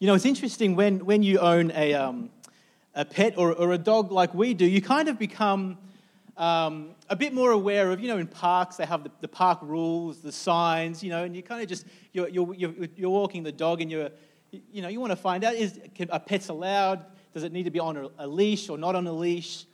You know, it's interesting when, when you own a, um, a pet or, or a dog like we do, you kind of become um, a bit more aware of, you know, in parks, they have the, the park rules, the signs, you know, and you kind of just, you're, you're, you're walking the dog and you're, you know, you want to find out, is, are pets allowed? Does it need to be on a, a leash or not on a leash?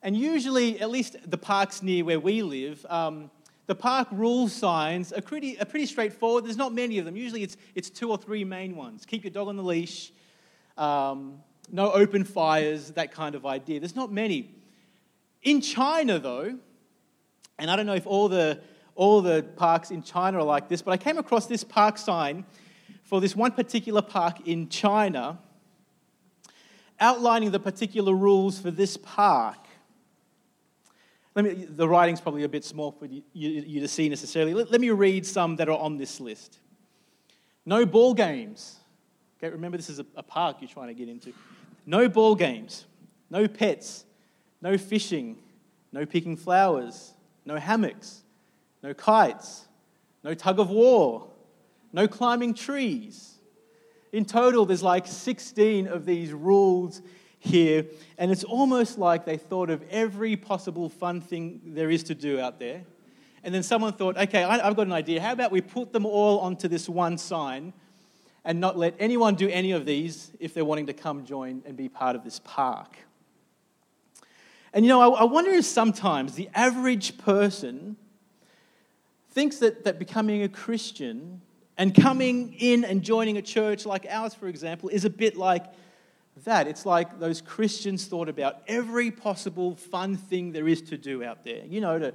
And usually, at least the parks near where we live, um, the park rule signs are pretty, are pretty straightforward. There's not many of them. Usually it's, it's two or three main ones. Keep your dog on the leash, um, no open fires, that kind of idea. There's not many. In China, though, and I don't know if all the, all the parks in China are like this, but I came across this park sign for this one particular park in China outlining the particular rules for this park. Let me, the writing's probably a bit small for you, you, you to see necessarily. Let, let, me read some that are on this list. No ball games. Okay, remember this is a, a park you're trying to get into. No ball games. No pets. No fishing. No picking flowers. No hammocks. No kites. No tug of war. No climbing trees. In total, there's like 16 of these rules here, and it's almost like they thought of every possible fun thing there is to do out there. And then someone thought, okay, I've got an idea. How about we put them all onto this one sign and not let anyone do any of these if they're wanting to come join and be part of this park? And you know, I, wonder if sometimes the average person thinks that, that becoming a Christian and coming in and joining a church like ours, for example, is a bit like that. It's like those Christians thought about every possible fun thing there is to do out there. You know, to,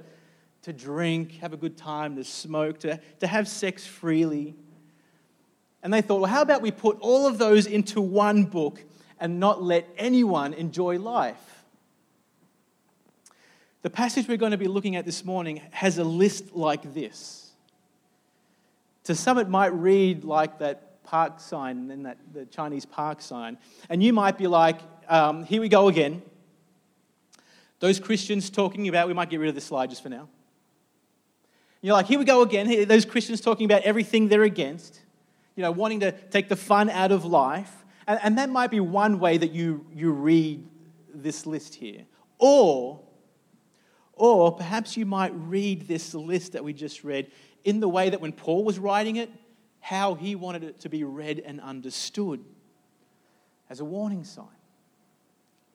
to drink, have a good time, to smoke, to, to have sex freely. And they thought, well, how about we put all of those into one book and not let anyone enjoy life? The passage we're going to be looking at this morning has a list like this. To some, it might read like that park sign and that the Chinese park sign. And you might be like, um, here we go again. Those Christians talking about, we might get rid of this slide just for now. You're like, here we go again. Those Christians talking about everything they're against, you know, wanting to take the fun out of life. And, and that might be one way that you, you read this list here. Or, or perhaps you might read this list that we just read in the way that when Paul was writing it, how he wanted it to be read and understood as a warning sign,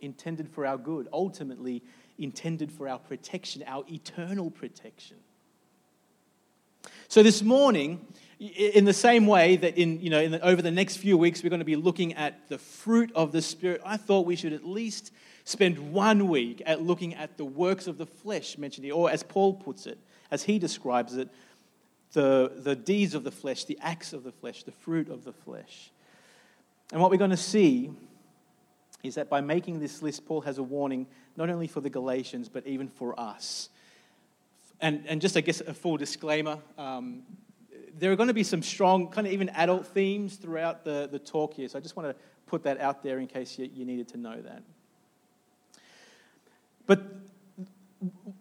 intended for our good, ultimately intended for our protection, our eternal protection. So this morning, in the same way that in, you know, in the, over the next few weeks we're going to be looking at the fruit of the Spirit, I thought we should at least spend one week at looking at the works of the flesh mentioned here, or as Paul puts it, as he describes it, the, the deeds of the flesh, the acts of the flesh, the fruit of the flesh. And what we're going to see is that by making this list, Paul has a warning not only for the Galatians, but even for us. And, and just, I guess, a full disclaimer um, there are going to be some strong, kind of even adult themes throughout the, the talk here. So I just want to put that out there in case you, you needed to know that. But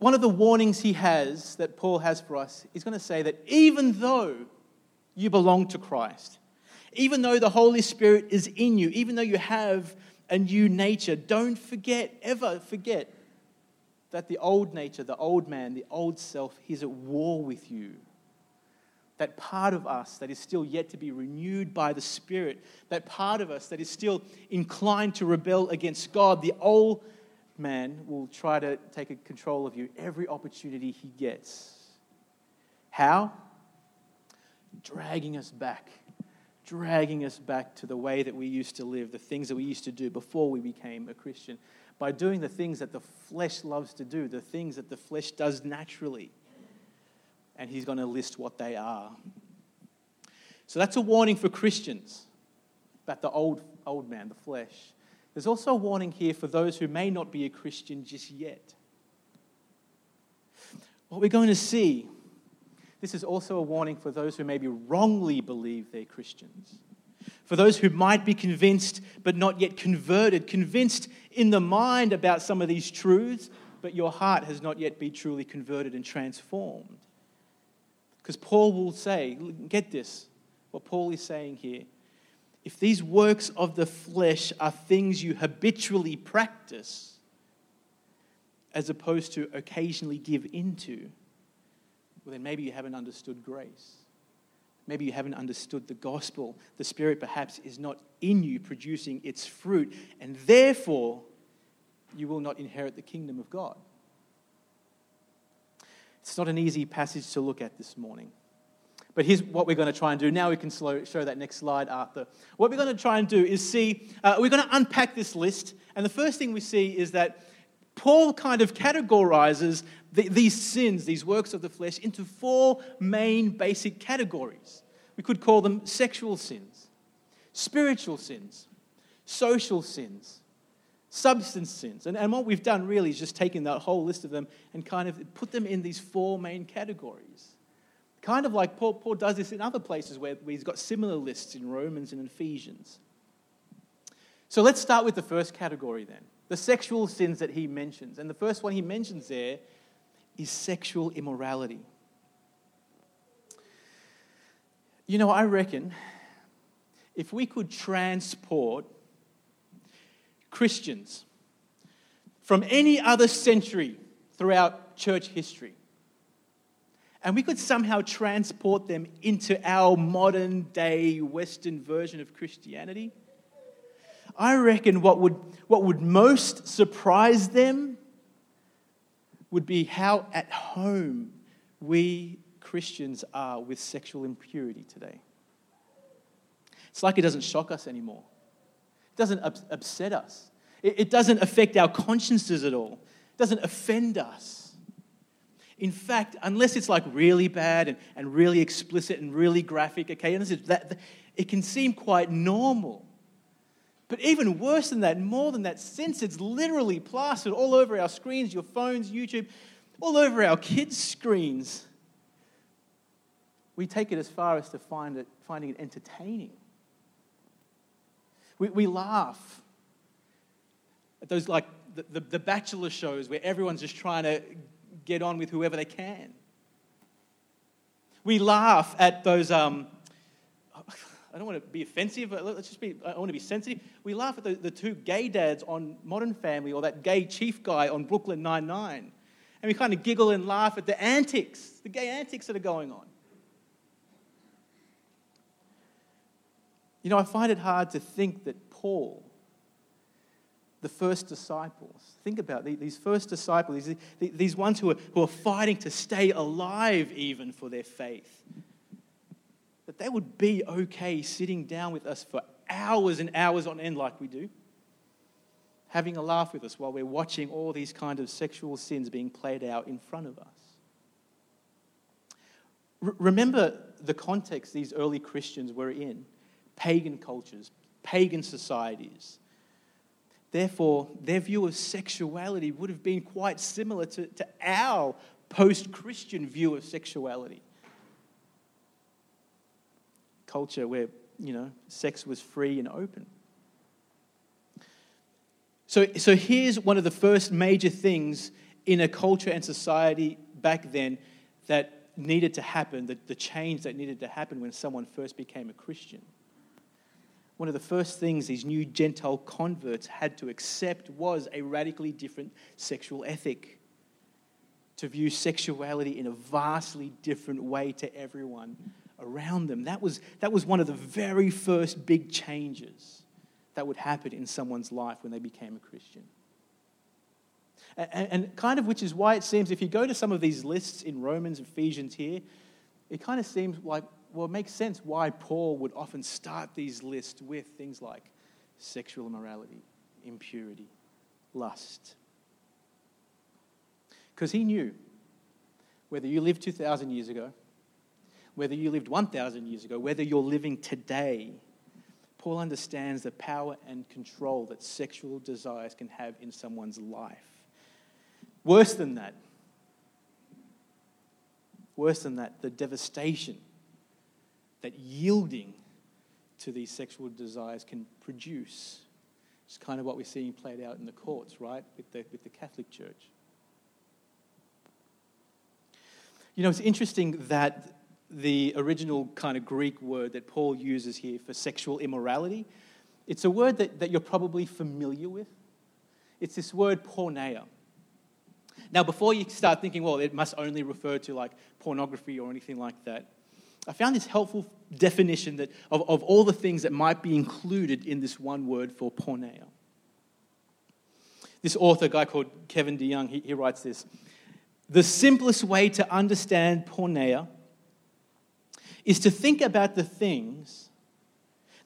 one of the warnings he has, that Paul has for us, is going to say that even though you belong to Christ, even though the Holy Spirit is in you, even though you have a new nature, don't forget, ever forget, that the old nature, the old man, the old self, he's at war with you. That part of us that is still yet to be renewed by the Spirit, that part of us that is still inclined to rebel against God, the old man will try to take control of you every opportunity he gets. How? Dragging us back, dragging us back to the way that we used to live, the things that we used to do before we became a Christian, by doing the things that the flesh loves to do, the things that the flesh does naturally. And he's going to list what they are. So that's a warning for Christians about the old, old man, the flesh. There's also a warning here for those who may not be a Christian just yet. What we're going to see, this is also a warning for those who maybe wrongly believe they're Christians. For those who might be convinced but not yet converted, convinced in the mind about some of these truths, but your heart has not yet been truly converted and transformed. Because Paul will say, get this, what Paul is saying here if these works of the flesh are things you habitually practice, as opposed to occasionally give into, well, then maybe you haven't understood grace. Maybe you haven't understood the gospel. The Spirit perhaps is not in you producing its fruit, and therefore you will not inherit the kingdom of God. It's not an easy passage to look at this morning. But here's what we're going to try and do. Now we can slow, show that next slide, Arthur. What we're going to try and do is see, uh, we're going to unpack this list. And the first thing we see is that Paul kind of categorizes the, these sins, these works of the flesh, into four main basic categories. We could call them sexual sins, spiritual sins, social sins, substance sins. And, and what we've done really is just taken that whole list of them and kind of put them in these four main categories. Kind of like Paul, Paul does this in other places where, where he's got similar lists in Romans and Ephesians. So let's start with the first category then the sexual sins that he mentions. And the first one he mentions there is sexual immorality. You know, I reckon if we could transport Christians from any other century throughout church history, and we could somehow transport them into our modern day Western version of Christianity, I reckon what would, what would most surprise them would be how at home we Christians are with sexual impurity today. It's like it doesn't shock us anymore, it doesn't upset us, it doesn't affect our consciences at all, it doesn't offend us. In fact, unless it's like really bad and, and really explicit and really graphic, okay, that, it can seem quite normal. But even worse than that, more than that, since it's literally plastered all over our screens, your phones, YouTube, all over our kids' screens, we take it as far as to find it, finding it entertaining. We, we laugh at those like the, the, the bachelor shows where everyone's just trying to get on with whoever they can. We laugh at those, um, I don't want to be offensive, but let's just be, I want to be sensitive. We laugh at the, the two gay dads on Modern Family or that gay chief guy on Brooklyn Nine-Nine. And we kind of giggle and laugh at the antics, the gay antics that are going on. You know, I find it hard to think that Paul, the first disciples. Think about these first disciples, these, ones who are, who are fighting to stay alive even for their faith. That they would be okay sitting down with us for hours and hours on end, like we do, having a laugh with us while we're watching all these kind of sexual sins being played out in front of us. Remember the context these early Christians were in pagan cultures, pagan societies Therefore, their view of sexuality would have been quite similar to, to our post Christian view of sexuality. Culture where, you know, sex was free and open. So, so here's one of the first major things in a culture and society back then that needed to happen, the, the change that needed to happen when someone first became a Christian one of the first things these new Gentile converts had to accept was a radically different sexual ethic. To view sexuality in a vastly different way to everyone around them. That was, that was one of the very first big changes that would happen in someone's life when they became a Christian. And, and, kind of which is why it seems if you go to some of these lists in Romans, Ephesians here, it kind of seems like well, it makes sense why Paul would often start these lists with things like sexual immorality, impurity, lust. Because he knew whether you lived 2,000 years ago, whether you lived 1,000 years ago, whether you're living today, Paul understands the power and control that sexual desires can have in someone's life. Worse than that, worse than that, the devastation that yielding to these sexual desires can produce. It's kind of what we're seeing played out in the courts, right, with the, with the Catholic Church. You know, it's interesting that the original kind of Greek word that Paul uses here for sexual immorality. It's a word that, that you're probably familiar with. It's this word porneia. Now, before you start thinking, well, it must only refer to like pornography or anything like that, I found this helpful definition that, of, of all the things that might be included in this one word for porneia. This author, a guy called Kevin DeYoung, he, he writes this The simplest way to understand porneia is to think about the things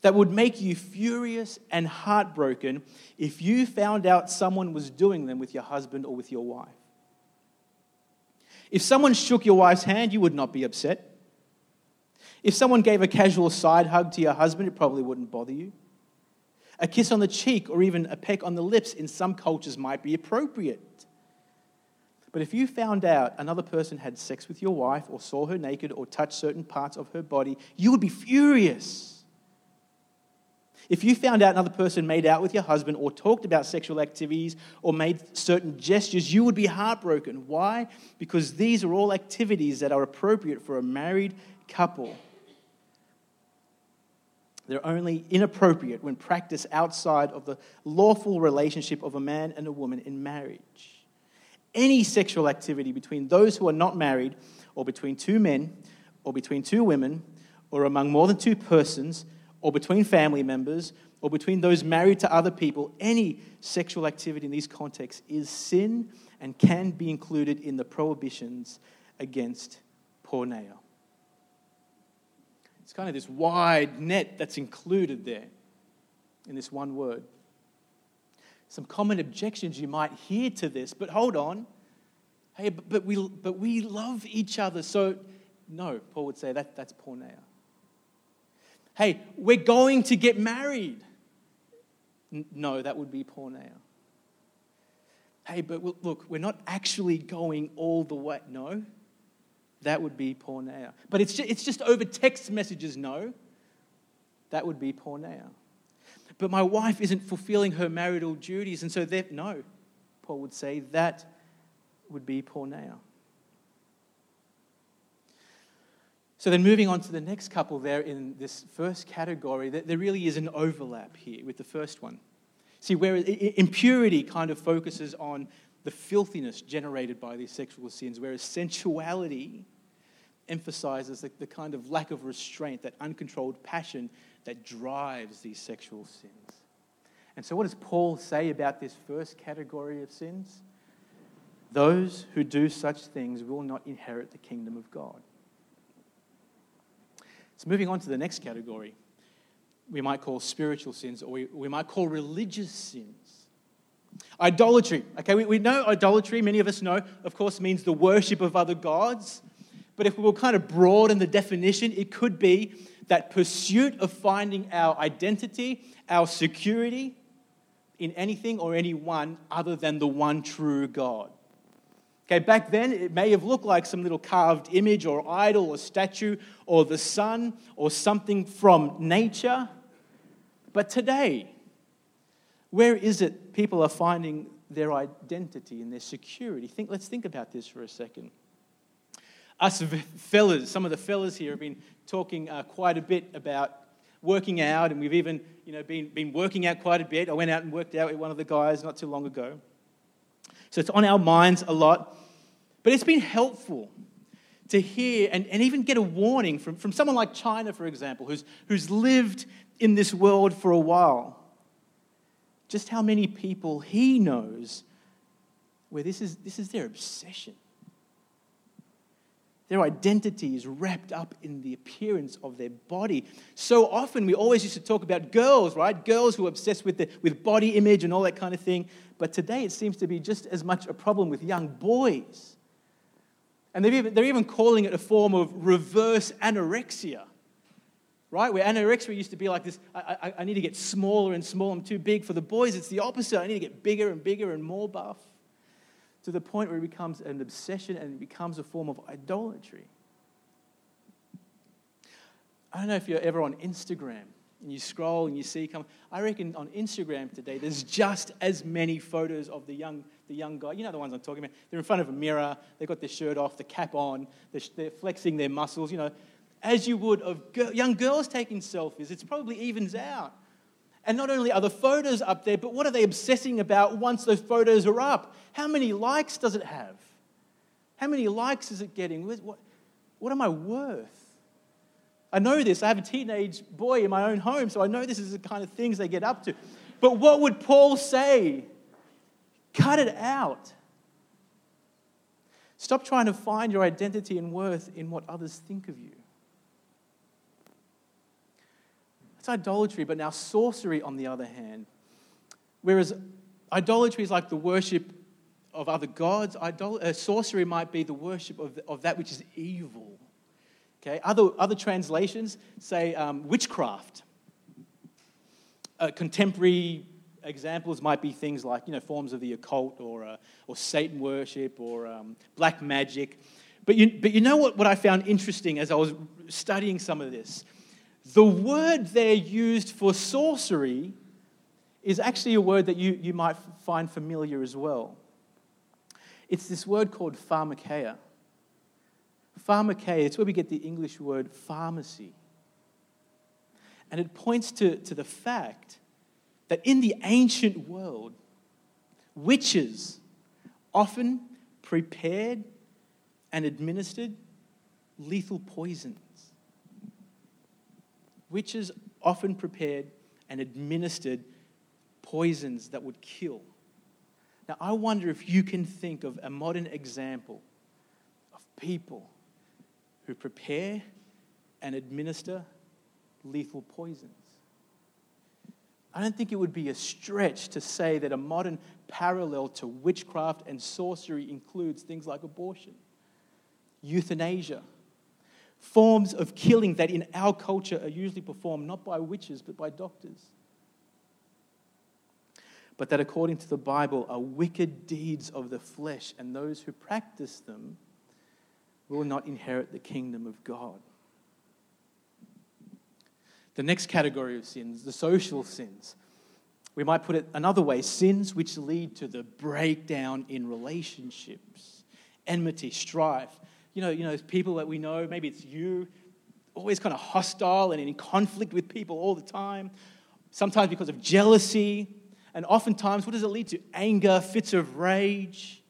that would make you furious and heartbroken if you found out someone was doing them with your husband or with your wife. If someone shook your wife's hand, you would not be upset. If someone gave a casual side hug to your husband, it probably wouldn't bother you. A kiss on the cheek or even a peck on the lips in some cultures might be appropriate. But if you found out another person had sex with your wife or saw her naked or touched certain parts of her body, you would be furious. If you found out another person made out with your husband or talked about sexual activities or made certain gestures, you would be heartbroken. Why? Because these are all activities that are appropriate for a married couple. They're only inappropriate when practiced outside of the lawful relationship of a man and a woman in marriage any sexual activity between those who are not married, or between two men, or between two women, or among more than two persons, or between family members, or between those married to other people, any sexual activity in these contexts is sin and can be included in the prohibitions against porneia. It's kind of this wide net that's included there in this one word some common objections you might hear to this, but hold on. Hey, but, but, we, but we love each other, so no, Paul would say that, that's porneia. Hey, we're going to get married. N- no, that would be porneia. Hey, but look, we're not actually going all the way. No, that would be porneia. But it's just, it's just over text messages. No, that would be porneia but my wife isn't fulfilling her marital duties. And so, no, Paul would say that would be porneia. So, then moving on to the next couple there in this first category, there really is an overlap here with the first one. See, where impurity kind of focuses on the filthiness generated by these sexual sins, whereas sensuality emphasizes the, the kind of lack of restraint, that uncontrolled passion that drives these sexual sins. And so, what does Paul say about this first category of sins? Those who do such things will not inherit the kingdom of God. So, moving on to the next category, we might call spiritual sins, or we, we might call religious sins. Idolatry. Okay, we, we know idolatry, many of us know, of course, means the worship of other gods. But if we will kind of broaden the definition, it could be that pursuit of finding our identity, our security in anything or anyone other than the one true God. Okay, back then it may have looked like some little carved image or idol or statue or the sun or something from nature. But today, where is it people are finding their identity and their security? Think, let's think about this for a second us fellas, some of the fellas here have been talking uh, quite a bit about working out, and we've even you know, been, been working out quite a bit. I went out and worked out with one of the guys not too long ago. So it's on our minds a lot. But it's been helpful to hear and, and even get a warning from, from someone like China, for example, who's, who's lived in this world for a while. Just how many people he knows where this is, this is their obsession. Their identity is wrapped up in the appearance of their body. So often, we always used to talk about girls, right? Girls who are obsessed with, the, with body image and all that kind of thing. But today, it seems to be just as much a problem with young boys. And they're even, they're even calling it a form of reverse anorexia, right? Where anorexia used to be like this I, I, I need to get smaller and smaller, I'm too big. For the boys, it's the opposite. I need to get bigger and bigger and more buff to the point where it becomes an obsession and it becomes a form of idolatry. I don't know if you're ever on Instagram and you scroll and you see come. I reckon on Instagram today there's just as many photos of the young, the young guy. You know the ones I'm talking about. They're in front of a mirror. They've got their shirt off, the cap on. They're, they're flexing their muscles. You know, as you would of young girls taking selfies. It's probably evens out. And not only are the photos up there, but what are they obsessing about once those photos are up? How many likes does it have? How many likes is it getting? What, what am I worth? I know this. I have a teenage boy in my own home, so I know this is the kind of things they get up to. But what would Paul say? Cut it out. Stop trying to find your identity and worth in what others think of you. It's idolatry, but now sorcery, on the other hand. Whereas idolatry is like the worship of other gods, idol- uh, sorcery might be the worship of, the, of that which is evil. Okay? Other, other translations say um, witchcraft. Uh, contemporary examples might be things like you know, forms of the occult or, uh, or Satan worship or um, black magic. But you, but you know what, what I found interesting as I was studying some of this? The word there used for sorcery is actually a word that you, you might find familiar as well. It's this word called pharmakeia. Pharmakeia, it's where we get the English word pharmacy. And it points to, to the fact that in the ancient world, witches often prepared and administered lethal poisons witches often prepared and administered poisons that would kill. Now, I wonder if you can think of a modern example of people who prepare and administer lethal poisons. I don't think it would be a stretch to say that a modern parallel to witchcraft and sorcery includes things like abortion, euthanasia, forms of killing that in our culture are usually performed not by witches but by doctors. But that according to the Bible are wicked deeds of the flesh, and those who practice them will not inherit the kingdom of God. The next category of sins, the social sins. We might put it another way sins which lead to the breakdown in relationships, enmity, strife, you know, you know, people that we know, maybe it's you, always kind of hostile and in conflict with people all the time, sometimes because of jealousy, and oftentimes, what does it lead to? Anger, fits of rage.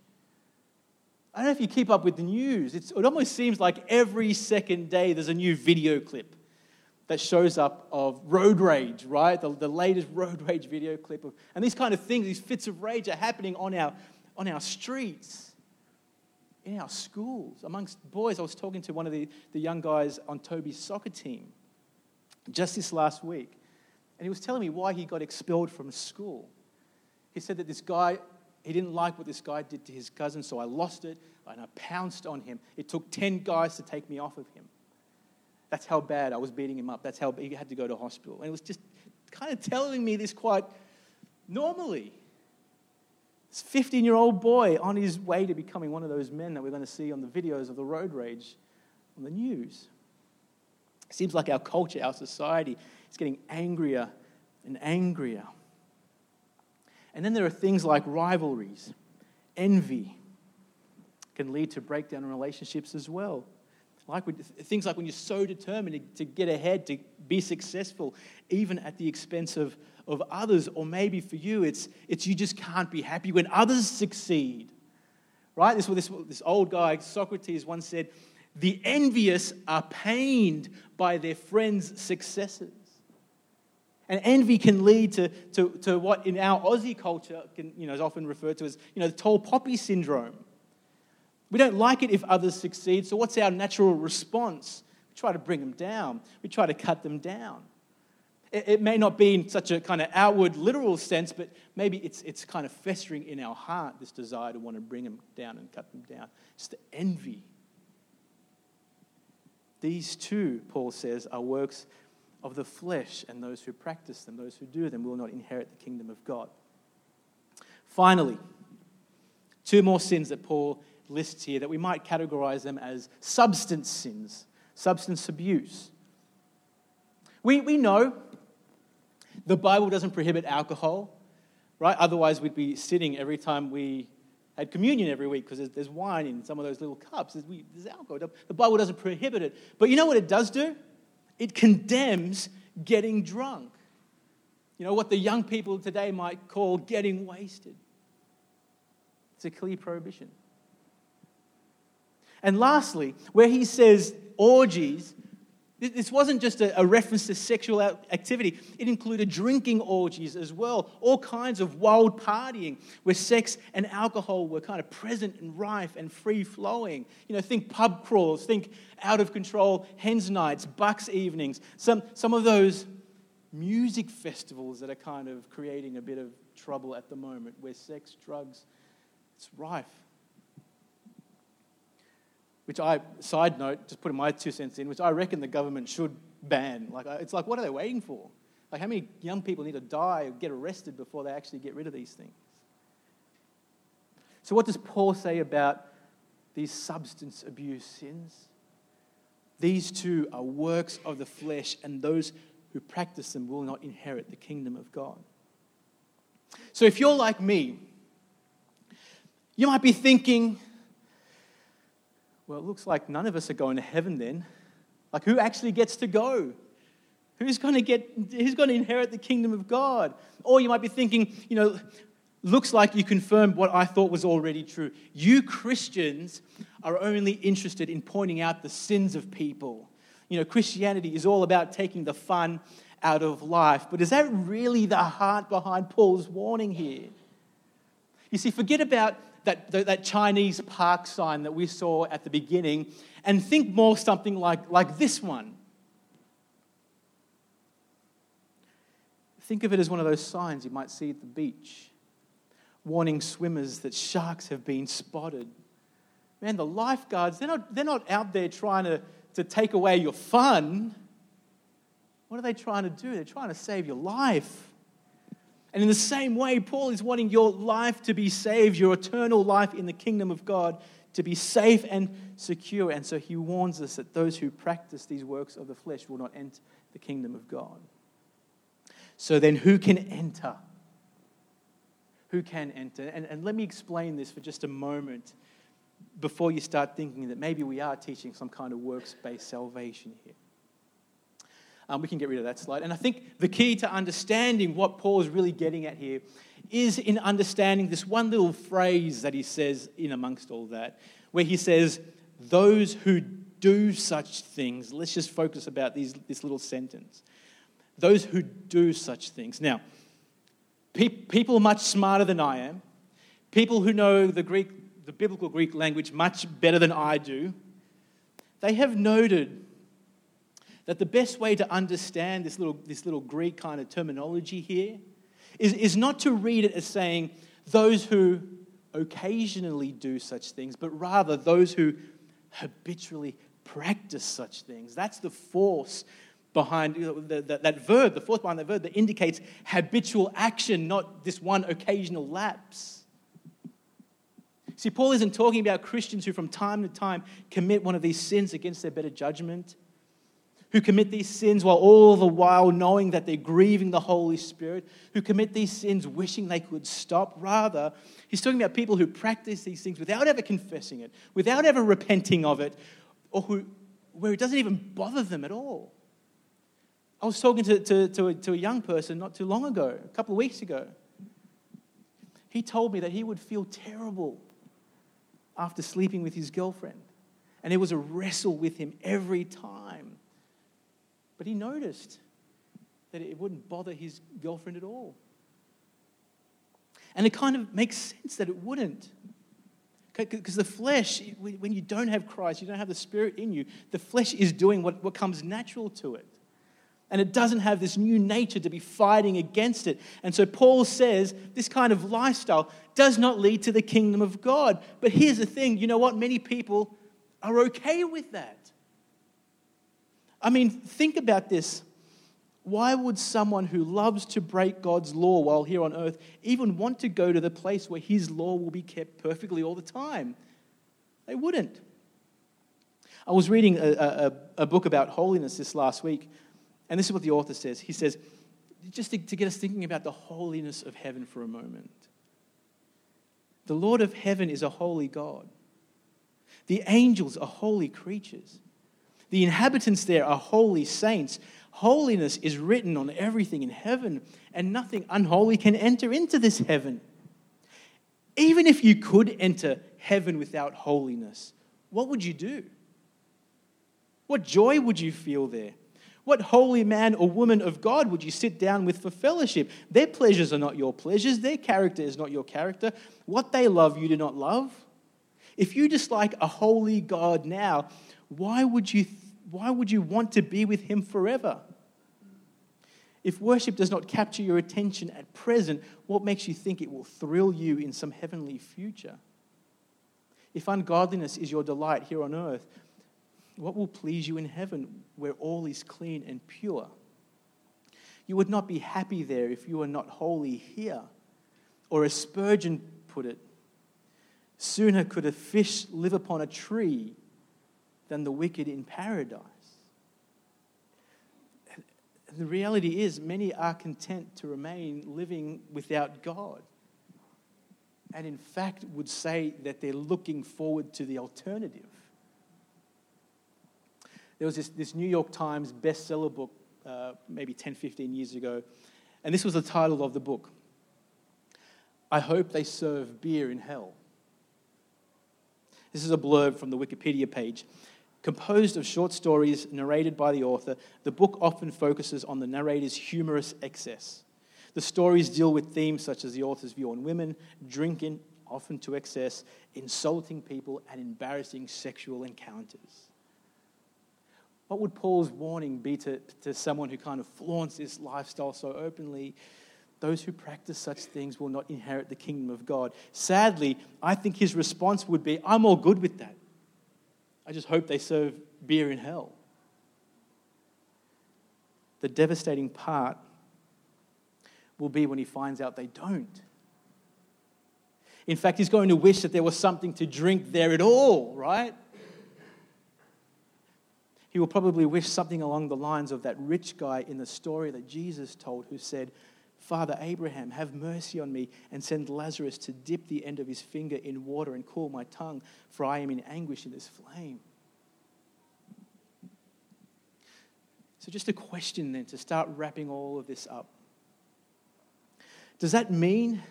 I don't know if you keep up with the news. It's, it almost seems like every second day there's a new video clip that shows up of road rage, right? The, the latest road rage video clip. Of, and these kind of things, these fits of rage are happening on our, on our streets in our schools, amongst boys. I was talking to one of the, the young guys on Toby's soccer team just this last week, and he was telling me why he got expelled from school. He said that this guy, he didn't like what this guy did to his cousin, so I lost it and I pounced on him. It took 10 guys to take me off of him. That's how bad I was beating him up. That's how he had to go to hospital. And it was just kind of telling me this quite normally. This 15 year old boy on his way to becoming one of those men that we're going to see on the videos of the road rage on the news. It seems like our culture, our society is getting angrier and angrier. And then there are things like rivalries, envy can lead to breakdown in relationships as well. Like things like when you're so determined to get ahead, to be successful, even at the expense of, of others, or maybe for you, it's, it's you just can't be happy when others succeed. Right? This, this, this old guy, Socrates, once said, The envious are pained by their friends' successes. And envy can lead to, to, to what in our Aussie culture can, you know, is often referred to as you know, the tall poppy syndrome. We don't like it if others succeed, so what's our natural response? We try to bring them down, we try to cut them down. It, may not be in such a kind of outward, literal sense, but maybe it's, it's kind of festering in our heart, this desire to want to bring them down and cut them down. It's the envy. These two, Paul says, are works of the flesh, and those who practice them, those who do them, will not inherit the kingdom of God. Finally, two more sins that Paul lists here that we might categorize them as substance sins, substance abuse. We, we know the Bible doesn't prohibit alcohol, right? Otherwise, we'd be sitting every time we had communion every week because there's, wine in some of those little cups. There's, there's alcohol. The Bible doesn't prohibit it. But you know what it does do? It condemns getting drunk. You know what the young people today might call getting wasted. It's a clear prohibition. And lastly, where he says orgies, this wasn't just a, reference to sexual activity, it included drinking orgies as well, all kinds of wild partying where sex and alcohol were kind of present and rife and free flowing. You know, think pub crawls, think out of control hens nights, bucks evenings, some, some of those music festivals that are kind of creating a bit of trouble at the moment where sex, drugs, it's rife which I, side note, just putting my two cents in, which I reckon the government should ban. Like, it's like, what are they waiting for? Like, how many young people need to die or get arrested before they actually get rid of these things? So, what does Paul say about these substance abuse sins? These two are works of the flesh, and those who practice them will not inherit the kingdom of God. So, if you're like me, you might be thinking, well, it looks like none of us are going to heaven then. Like, who actually gets to go? Who's going to get, who's going to inherit the kingdom of God? Or you might be thinking, you know, looks like you confirmed what I thought was already true. You Christians are only interested in pointing out the sins of people. You know, Christianity is all about taking the fun out of life. But is that really the heart behind Paul's warning here? You see, forget about that, that Chinese park sign that we saw at the beginning and think more something like, like this one. Think of it as one of those signs you might see at the beach, warning swimmers that sharks have been spotted. Man, the lifeguards, they're not, they're not out there trying to, to take away your fun. What are they trying to do? They're trying to save your life. And in the same way, Paul is wanting your life to be saved, your eternal life in the kingdom of God to be safe and secure. And so he warns us that those who practice these works of the flesh will not enter the kingdom of God. So then, who can enter? Who can enter? And, and let me explain this for just a moment before you start thinking that maybe we are teaching some kind of works based salvation here. Um, we can get rid of that slide. And I think the key to understanding what Paul is really getting at here is in understanding this one little phrase that he says in amongst all that, where he says, Those who do such things. Let's just focus about these, this little sentence. Those who do such things. Now, pe- people much smarter than I am, people who know the Greek, the biblical Greek language much better than I do, they have noted that the best way to understand this little, this little Greek kind of terminology here is, is not to read it as saying those who occasionally do such things, but rather those who habitually practice such things. That's the force behind the, the, that verb, the force behind that verb that indicates habitual action, not this one occasional lapse. See, Paul isn't talking about Christians who from time to time commit one of these sins against their better judgment who commit these sins while all the while knowing that they're grieving the Holy Spirit, who commit these sins wishing they could stop. Rather, he's talking about people who practice these things without ever confessing it, without ever repenting of it, or who, where it doesn't even bother them at all. I was talking to, to, to, a, to a young person not too long ago, a couple of weeks ago. He told me that he would feel terrible after sleeping with his girlfriend. And it was a wrestle with him every time. But he noticed that it wouldn't bother his girlfriend at all. And it kind of makes sense that it wouldn't. Because the flesh, when you don't have Christ, you don't have the Spirit in you, the flesh is doing what, what comes natural to it. And it doesn't have this new nature to be fighting against it. And so Paul says this kind of lifestyle does not lead to the kingdom of God. But here's the thing you know what? Many people are okay with that. I mean, think about this. Why would someone who loves to break God's law while here on earth even want to go to the place where his law will be kept perfectly all the time? They wouldn't. I was reading a, a, a book about holiness this last week, and this is what the author says. He says, just to, to get us thinking about the holiness of heaven for a moment. The Lord of heaven is a holy God. The angels are holy creatures. The inhabitants there are holy saints. Holiness is written on everything in heaven, and nothing unholy can enter into this heaven. Even if you could enter heaven without holiness, what would you do? What joy would you feel there? What holy man or woman of God would you sit down with for fellowship? Their pleasures are not your pleasures, their character is not your character. What they love, you do not love. If you dislike a holy God now, why would you, why would you want to be with him forever? If worship does not capture your attention at present, what makes you think it will thrill you in some heavenly future? If ungodliness is your delight here on earth, what will please you in heaven where all is clean and pure? You would not be happy there if you were not holy here. Or as Spurgeon put it, sooner could a fish live upon a tree than the wicked in paradise. the reality is, many are content to remain living without God. And in fact, would say that they're looking forward to the alternative. There was this, this New York Times bestseller book uh, maybe 10, 15 years ago, and this was the title of the book I Hope They Serve Beer in Hell. This is a blurb from the Wikipedia page. Composed of short stories narrated by the author, the book often focuses on the narrator's humorous excess. The stories deal with themes such as the author's view on women, drinking, often to excess, insulting people, and embarrassing sexual encounters. What would Paul's warning be to, to someone who kind of flaunts this lifestyle so openly? Those who practice such things will not inherit the kingdom of God. Sadly, I think his response would be, I'm all good with that. I just hope they serve beer in hell. The devastating part will be when he finds out they don't. In fact, he's going to wish that there was something to drink there at all, right? He will probably wish something along the lines of that rich guy in the story that Jesus told who said, Father Abraham, have mercy on me and send Lazarus to dip the end of his finger in water and cool my tongue, for I am in anguish in this flame. So, just a question then to start wrapping all of this up. Does that mean,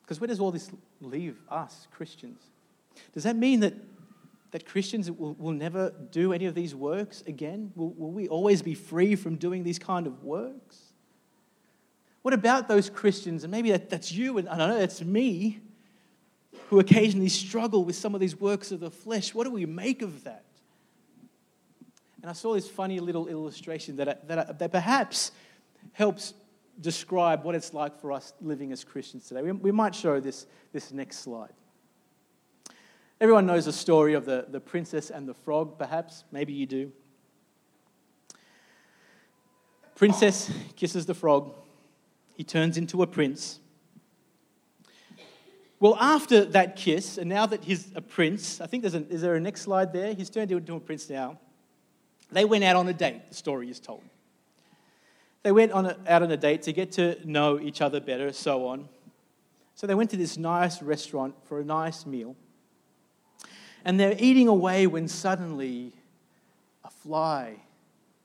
because where does all this leave us, Christians? Does that mean that that Christians will, will never do any of these works again? Will, will we always be free from doing these kind of works? What about those Christians, and maybe that, that's you, and I don't know that's me, who occasionally struggle with some of these works of the flesh? What do we make of that? And I saw this funny little illustration that, that, that perhaps helps describe what it's like for us living as Christians today. We, we might show this, this next slide. Everyone knows the story of the, the princess and the frog, perhaps. Maybe you do. Princess kisses the frog. He turns into a prince. Well, after that kiss, and now that he's a prince, I think there's a, is there a next slide there? He's turned into a prince now. They went out on a date, the story is told. They went on a, out on a date to get to know each other better, so on. So they went to this nice restaurant for a nice meal. And they're eating away when suddenly a fly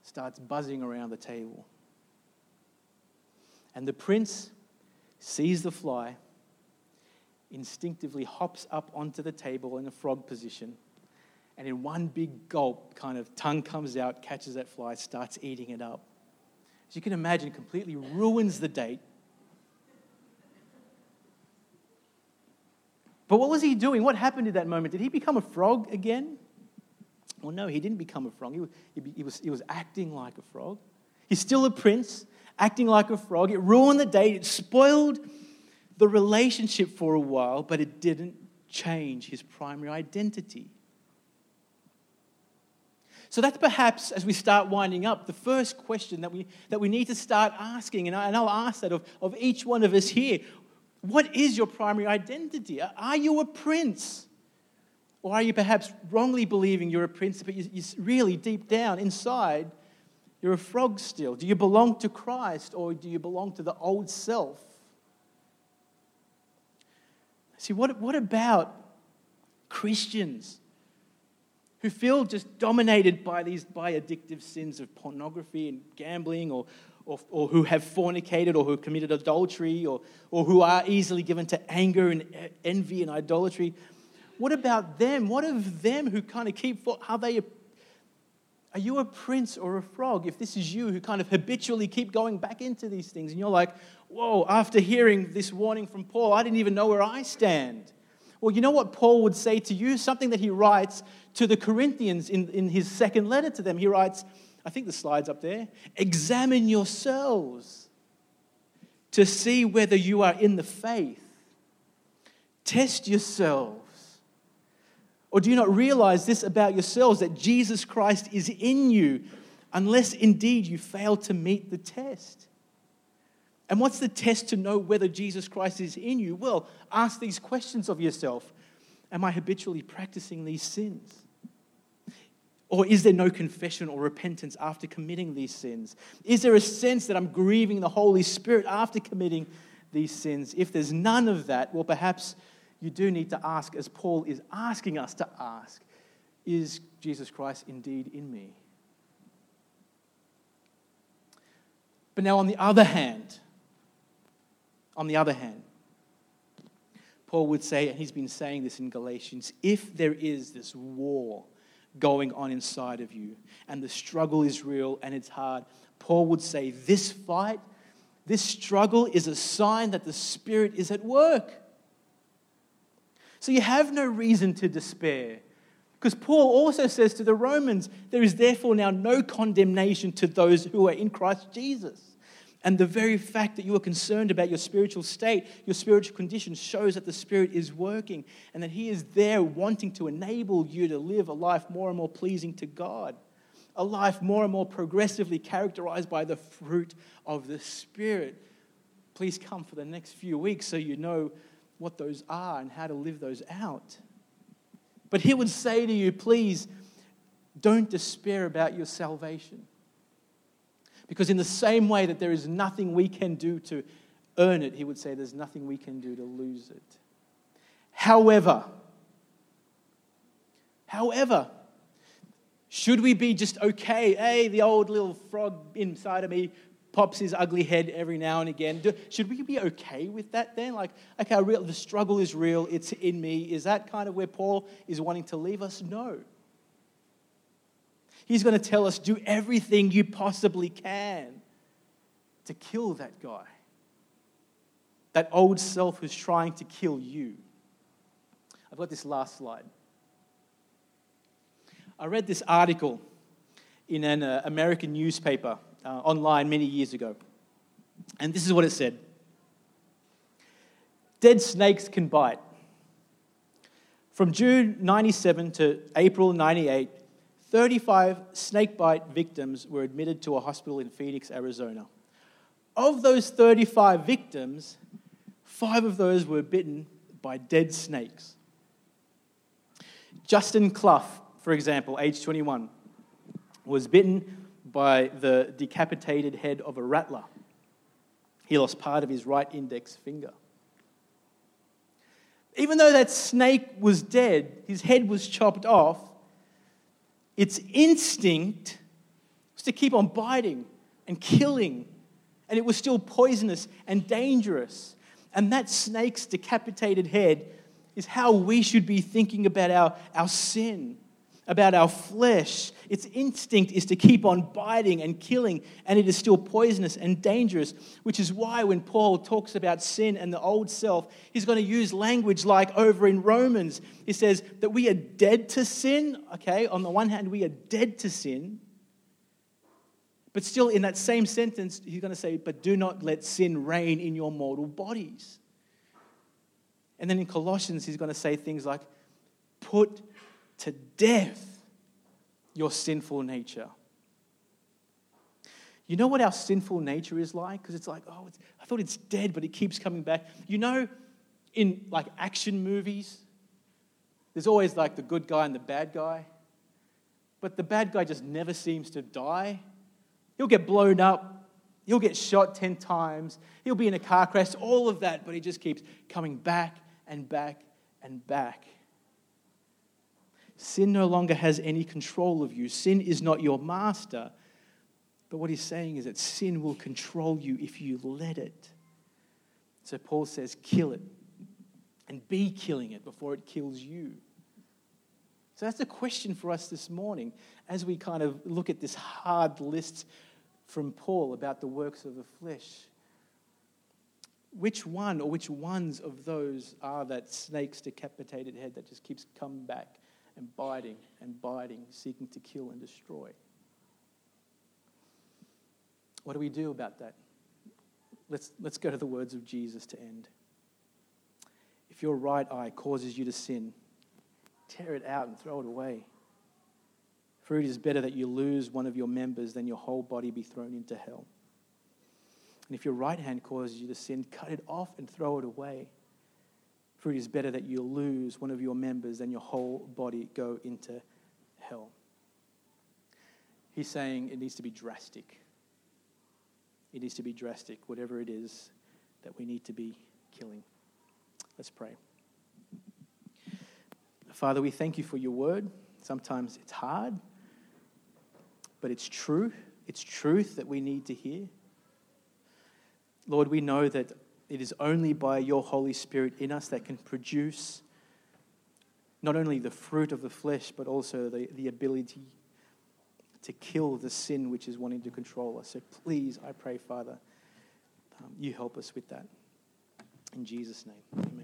starts buzzing around the table. And the prince sees the fly, instinctively hops up onto the table in a frog position, and in one big gulp, kind of tongue comes out, catches that fly, starts eating it up. As you can imagine, completely ruins the date But what was he doing? What happened at that moment? Did he become a frog again? Well, no, he didn't become a frog. He was, he was, he was acting like a frog. He's still a prince, acting like a frog. It ruined the date, it spoiled the relationship for a while, but it didn't change his primary identity. So that's perhaps, as we start winding up, the first question that we, that we need to start asking. And, I, and I'll ask that of, of each one of us here. What is your primary identity? Are you a prince? Or are you perhaps wrongly believing you're a prince, but you're really deep down inside, you're a frog still? Do you belong to Christ or do you belong to the old self? See, what, what about Christians who feel just dominated by these by addictive sins of pornography and gambling or, or, or who have fornicated or who committed adultery or, or who are easily given to anger and envy and idolatry? What about them? What of them who kind of keep, are they, are you a prince or a frog? If this is you who kind of habitually keep going back into these things and you're like, whoa, after hearing this warning from Paul, I didn't even know where I stand. Well, you know what Paul would say to you? Something that he writes to the Corinthians in, in his second letter to them. He writes, I think the slide's up there. Examine yourselves to see whether you are in the faith. Test yourselves. Or do you not realize this about yourselves that Jesus Christ is in you, unless indeed you fail to meet the test? And what's the test to know whether Jesus Christ is in you? Well, ask these questions of yourself Am I habitually practicing these sins? Or is there no confession or repentance after committing these sins? Is there a sense that I'm grieving the Holy Spirit after committing these sins? If there's none of that, well, perhaps you do need to ask, as Paul is asking us to ask, is Jesus Christ indeed in me? But now, on the other hand, on the other hand, Paul would say, and he's been saying this in Galatians, if there is this war going on inside of you and the struggle is real and it's hard, Paul would say, this fight, this struggle is a sign that the Spirit is at work. So you have no reason to despair. Because Paul also says to the Romans, there is therefore now no condemnation to those who are in Christ Jesus. And the very fact that you are concerned about your spiritual state, your spiritual condition, shows that the Spirit is working and that He is there wanting to enable you to live a life more and more pleasing to God. A life more and more progressively characterized by the fruit of the Spirit. Please come for the next few weeks so you know what those are and how to live those out. But He would say to you, please don't despair about your salvation. Because, in the same way that there is nothing we can do to earn it, he would say there's nothing we can do to lose it. However, however, should we be just okay? Hey, the old little frog inside of me pops his ugly head every now and again. Do, should we be okay with that then? Like, okay, real, the struggle is real, it's in me. Is that kind of where Paul is wanting to leave us? No. He's going to tell us do everything you possibly can to kill that guy. That old self who's trying to kill you. I've got this last slide. I read this article in an uh, American newspaper uh, online many years ago. And this is what it said Dead snakes can bite. From June 97 to April 98, 35 snakebite victims were admitted to a hospital in Phoenix, Arizona. Of those 35 victims, five of those were bitten by dead snakes. Justin Clough, for example, age 21, was bitten by the decapitated head of a rattler. He lost part of his right index finger. Even though that snake was dead, his head was chopped off, its instinct was to keep on biting and killing, and it was still poisonous and dangerous. And that snake's decapitated head is how we should be thinking about our, our sin about our flesh. Its instinct is to keep on biting and killing, and it is still poisonous and dangerous, which is why when Paul talks about sin and the old self, he's going to use language like over in Romans. He says that we are dead to sin. Okay, on the one hand, we are dead to sin. But still, in that same sentence, he's going to say, But do not let sin reign in your mortal bodies. And then in Colossians, he's going to say things like, Put to death your sinful nature. You know what our sinful nature is like? Because it's like, oh, it's, I thought it's dead, but it keeps coming back. You know, in like action movies, there's always like the good guy and the bad guy. But the bad guy just never seems to die. He'll get blown up, he'll get shot 10 times, he'll be in a car crash, all of that, but he just keeps coming back and back and back. Sin no longer has any control of you. Sin is not your master. But what he's saying is that sin will control you if you let it. So Paul says, kill it and be killing it before it kills you. So that's a question for us this morning as we kind of look at this hard list from Paul about the works of the flesh. Which one or which ones of those are that snake's decapitated head that just keeps coming back and biting and biting, seeking to kill and destroy? What do we do about that? Let's, let's go to the words of Jesus to end. If your right eye causes you to sin, tear it out and throw it away. For it is better that you lose one of your members than your whole body be thrown into hell. And if your right hand causes you to sin, cut it off and throw it away. For it is better that you lose one of your members than your whole body go into hell. He's saying it needs to be drastic. It needs to be drastic, whatever it is that we need to be killing. Let's pray. Father, we thank you for your word. Sometimes it's hard, but it's true. It's truth that we need to hear. Lord, we know that it is only by your Holy Spirit in us that can produce not only the fruit of the flesh, but also the, the ability to kill the sin which is wanting to control us. So please, I pray, Father, um, you help us with that. In Jesus' name.